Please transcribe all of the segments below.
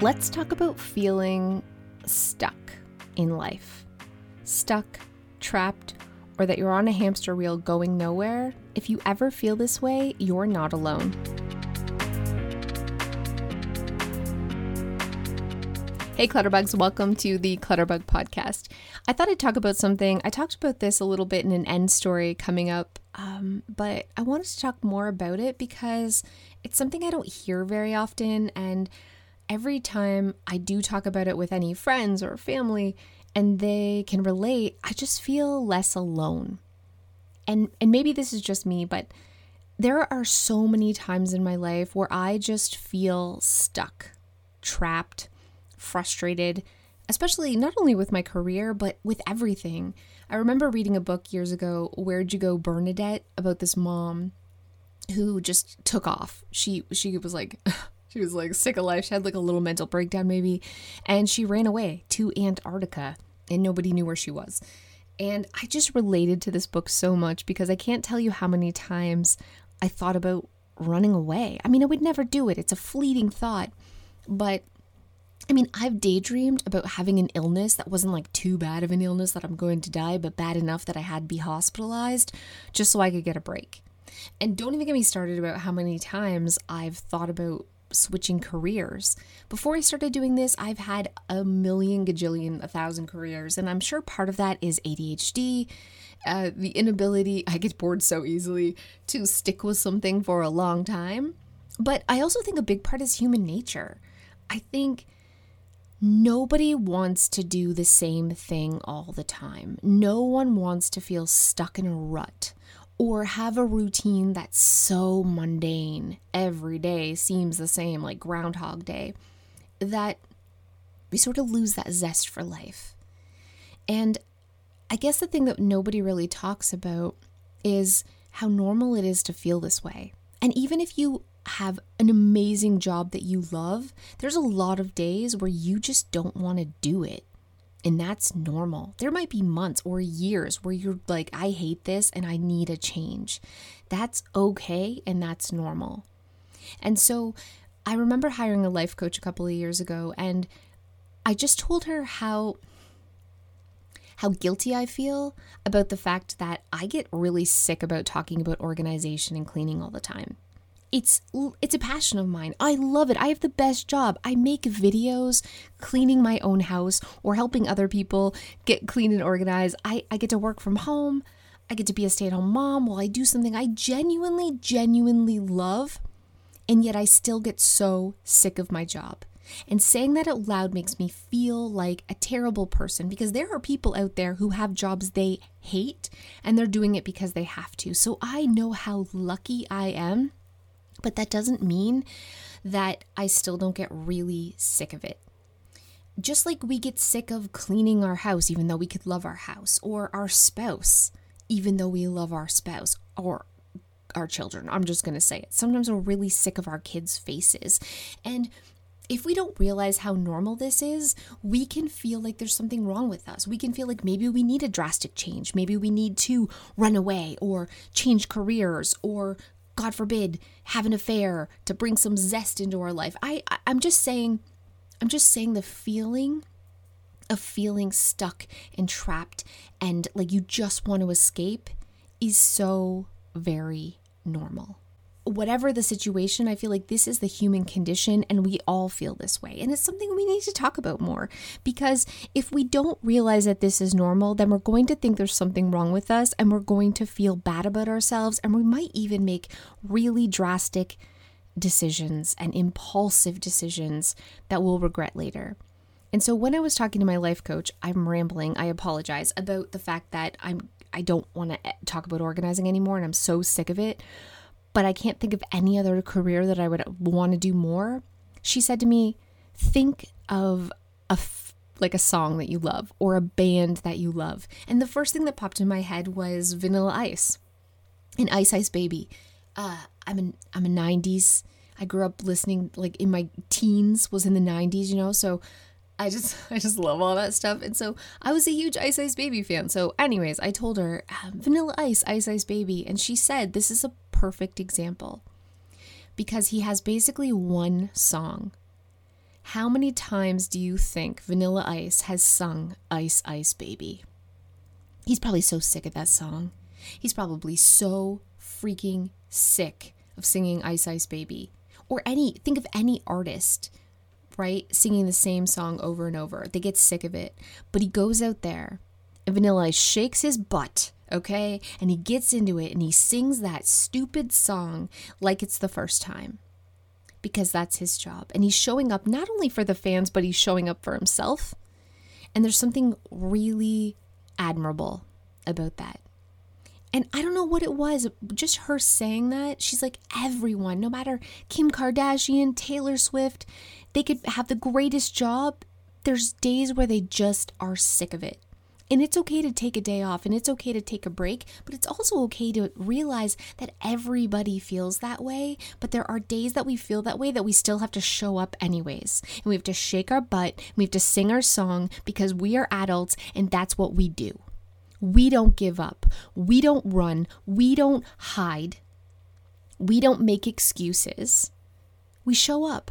let's talk about feeling stuck in life. Stuck, trapped, or that you're on a hamster wheel going nowhere. If you ever feel this way, you're not alone. Hey, Clutterbugs, welcome to the Clutterbug Podcast. I thought I'd talk about something. I talked about this a little bit in an end story coming up, um, but I wanted to talk more about it because it's something I don't hear very often. And every time I do talk about it with any friends or family and they can relate, I just feel less alone. And, and maybe this is just me, but there are so many times in my life where I just feel stuck, trapped frustrated, especially not only with my career, but with everything. I remember reading a book years ago, Where'd You Go, Bernadette, about this mom who just took off. She she was like she was like sick of life. She had like a little mental breakdown maybe, and she ran away to Antarctica and nobody knew where she was. And I just related to this book so much because I can't tell you how many times I thought about running away. I mean, I would never do it. It's a fleeting thought, but I mean, I've daydreamed about having an illness that wasn't like too bad of an illness that I'm going to die, but bad enough that I had to be hospitalized just so I could get a break. And don't even get me started about how many times I've thought about switching careers. Before I started doing this, I've had a million, gajillion, a thousand careers, and I'm sure part of that is ADHD, uh, the inability, I get bored so easily, to stick with something for a long time. But I also think a big part is human nature. I think Nobody wants to do the same thing all the time. No one wants to feel stuck in a rut or have a routine that's so mundane every day seems the same, like Groundhog Day, that we sort of lose that zest for life. And I guess the thing that nobody really talks about is how normal it is to feel this way. And even if you have an amazing job that you love, there's a lot of days where you just don't want to do it. And that's normal. There might be months or years where you're like, I hate this and I need a change. That's okay and that's normal. And so I remember hiring a life coach a couple of years ago and I just told her how how guilty I feel about the fact that I get really sick about talking about organization and cleaning all the time it's it's a passion of mine. I love it. I have the best job. I make videos cleaning my own house or helping other people get clean and organized. I, I get to work from home. I get to be a stay-at-home mom while I do something I genuinely, genuinely love. And yet I still get so sick of my job. And saying that out loud makes me feel like a terrible person because there are people out there who have jobs they hate and they're doing it because they have to. So I know how lucky I am but that doesn't mean that I still don't get really sick of it. Just like we get sick of cleaning our house, even though we could love our house, or our spouse, even though we love our spouse, or our children. I'm just going to say it. Sometimes we're really sick of our kids' faces. And if we don't realize how normal this is, we can feel like there's something wrong with us. We can feel like maybe we need a drastic change. Maybe we need to run away or change careers or God forbid, have an affair to bring some zest into our life. I, I I'm just saying, I'm just saying the feeling of feeling stuck and trapped and like you just want to escape is so very normal whatever the situation, I feel like this is the human condition and we all feel this way. And it's something we need to talk about more because if we don't realize that this is normal, then we're going to think there's something wrong with us and we're going to feel bad about ourselves and we might even make really drastic decisions and impulsive decisions that we'll regret later. And so when I was talking to my life coach, I'm rambling, I apologize about the fact that I'm I don't want to eh, talk about organizing anymore and I'm so sick of it but I can't think of any other career that I would want to do more. She said to me, think of a f- like a song that you love or a band that you love. And the first thing that popped in my head was Vanilla Ice and Ice Ice Baby. Uh, I'm an I'm a 90s. I grew up listening like in my teens was in the 90s, you know, so I just I just love all that stuff. And so I was a huge Ice Ice Baby fan. So anyways, I told her um, Vanilla Ice, Ice Ice Baby, and she said this is a perfect example because he has basically one song. How many times do you think Vanilla Ice has sung Ice Ice Baby? He's probably so sick of that song. He's probably so freaking sick of singing Ice Ice Baby. Or any, think of any artist, right? Singing the same song over and over. They get sick of it. But he goes out there and Vanilla Ice shakes his butt, okay? And he gets into it and he sings that stupid song like it's the first time because that's his job. And he's showing up not only for the fans, but he's showing up for himself. And there's something really admirable about that. And I don't know what it was, just her saying that. She's like, everyone, no matter Kim Kardashian, Taylor Swift, they could have the greatest job. There's days where they just are sick of it. And it's okay to take a day off and it's okay to take a break, but it's also okay to realize that everybody feels that way. But there are days that we feel that way that we still have to show up anyways. And we have to shake our butt, we have to sing our song because we are adults and that's what we do. We don't give up, we don't run, we don't hide, we don't make excuses. We show up,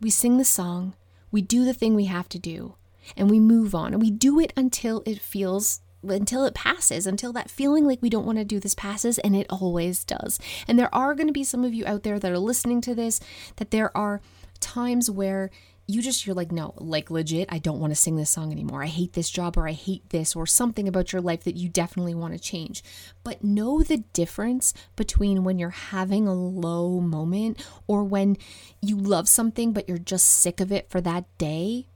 we sing the song, we do the thing we have to do and we move on. And we do it until it feels until it passes, until that feeling like we don't want to do this passes, and it always does. And there are going to be some of you out there that are listening to this that there are times where you just you're like no like legit i don't want to sing this song anymore. I hate this job or i hate this or something about your life that you definitely want to change. But know the difference between when you're having a low moment or when you love something but you're just sick of it for that day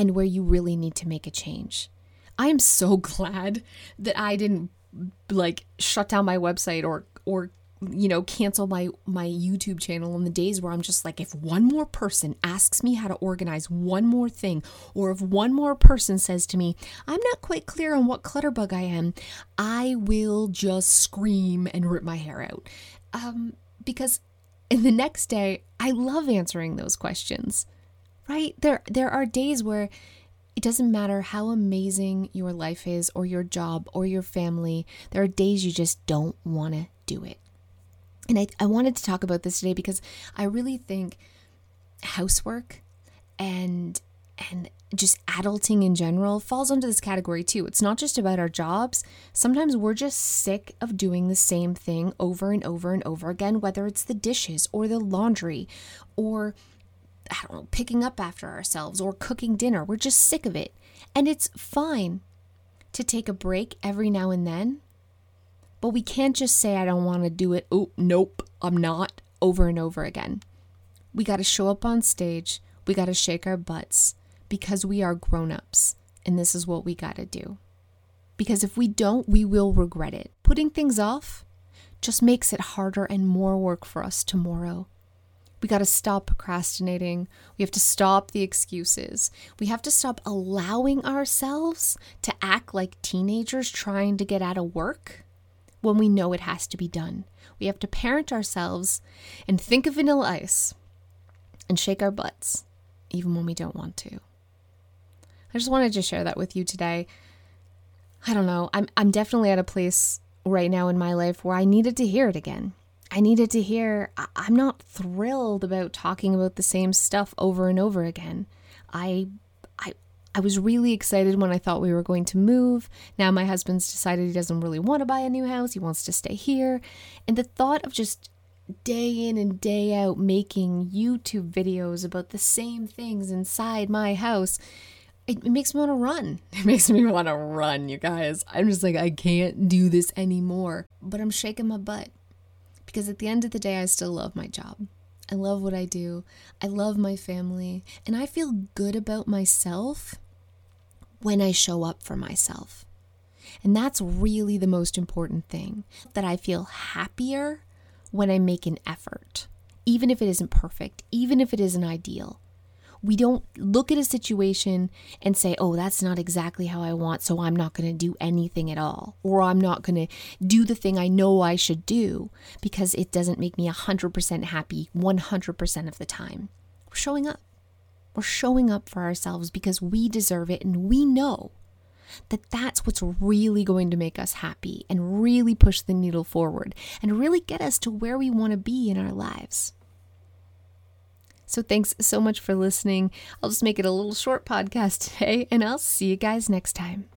and where you really need to make a change. I am so glad that I didn't like shut down my website or or you know cancel my my YouTube channel on the days where I'm just like if one more person asks me how to organize one more thing or if one more person says to me I'm not quite clear on what clutterbug I am I will just scream and rip my hair out um because in the next day I love answering those questions right? There there are days where it doesn't matter how amazing your life is or your job or your family. There are days you just don't want to do it. And I, I wanted to talk about this today because I really think housework and and just adulting in general falls under this category too. It's not just about our jobs. Sometimes we're just sick of doing the same thing over and over and over again, whether it's the dishes or the laundry or I don't know, picking up after ourselves or cooking dinner. We're just sick of it. And it's fine to take a break every now and then. But we can't just say, I don't want to do it. Oh, nope, I'm not, over and over again. We got to show up on stage. We got to shake our butts because we are grown ups. And this is what we got to do. Because if we don't, we will regret it. Putting things off just makes it harder and more work for us tomorrow. We got to stop procrastinating. We have to stop the excuses. We have to stop allowing ourselves to act like teenagers trying to get out of work when we know it has to be done. We have to parent ourselves and think of vanilla ice and shake our butts, even when we don't want to. I just wanted to share that with you today. I don't know. I'm, I'm definitely at a place right now in my life where I needed to hear it again. I needed to hear I'm not thrilled about talking about the same stuff over and over again. I I I was really excited when I thought we were going to move. Now my husband's decided he doesn't really want to buy a new house. He wants to stay here. And the thought of just day in and day out making YouTube videos about the same things inside my house it, makes me want to run. It makes me want to run, you guys. I'm just like, I can't do this anymore. But I'm shaking my butt because at the end of the day, I still love my job. I love what I do. I love my family. And I feel good about myself when I show up for myself. And that's really the most important thing that I feel happier when I make an effort, even if it isn't perfect, even if it isn't ideal. We don't look at a situation and say, oh, that's not exactly how I want, so I'm not going to do anything at all. Or I'm not going to do the thing I know I should do because it doesn't make me 100% happy 100% of the time. We're showing up. We're showing up for ourselves because we deserve it and we know that that's what's really going to make us happy and really push the needle forward and really get us to where we want to be in our lives. So thanks so much for listening. I'll just make it a little short podcast today, and I'll see you guys next time.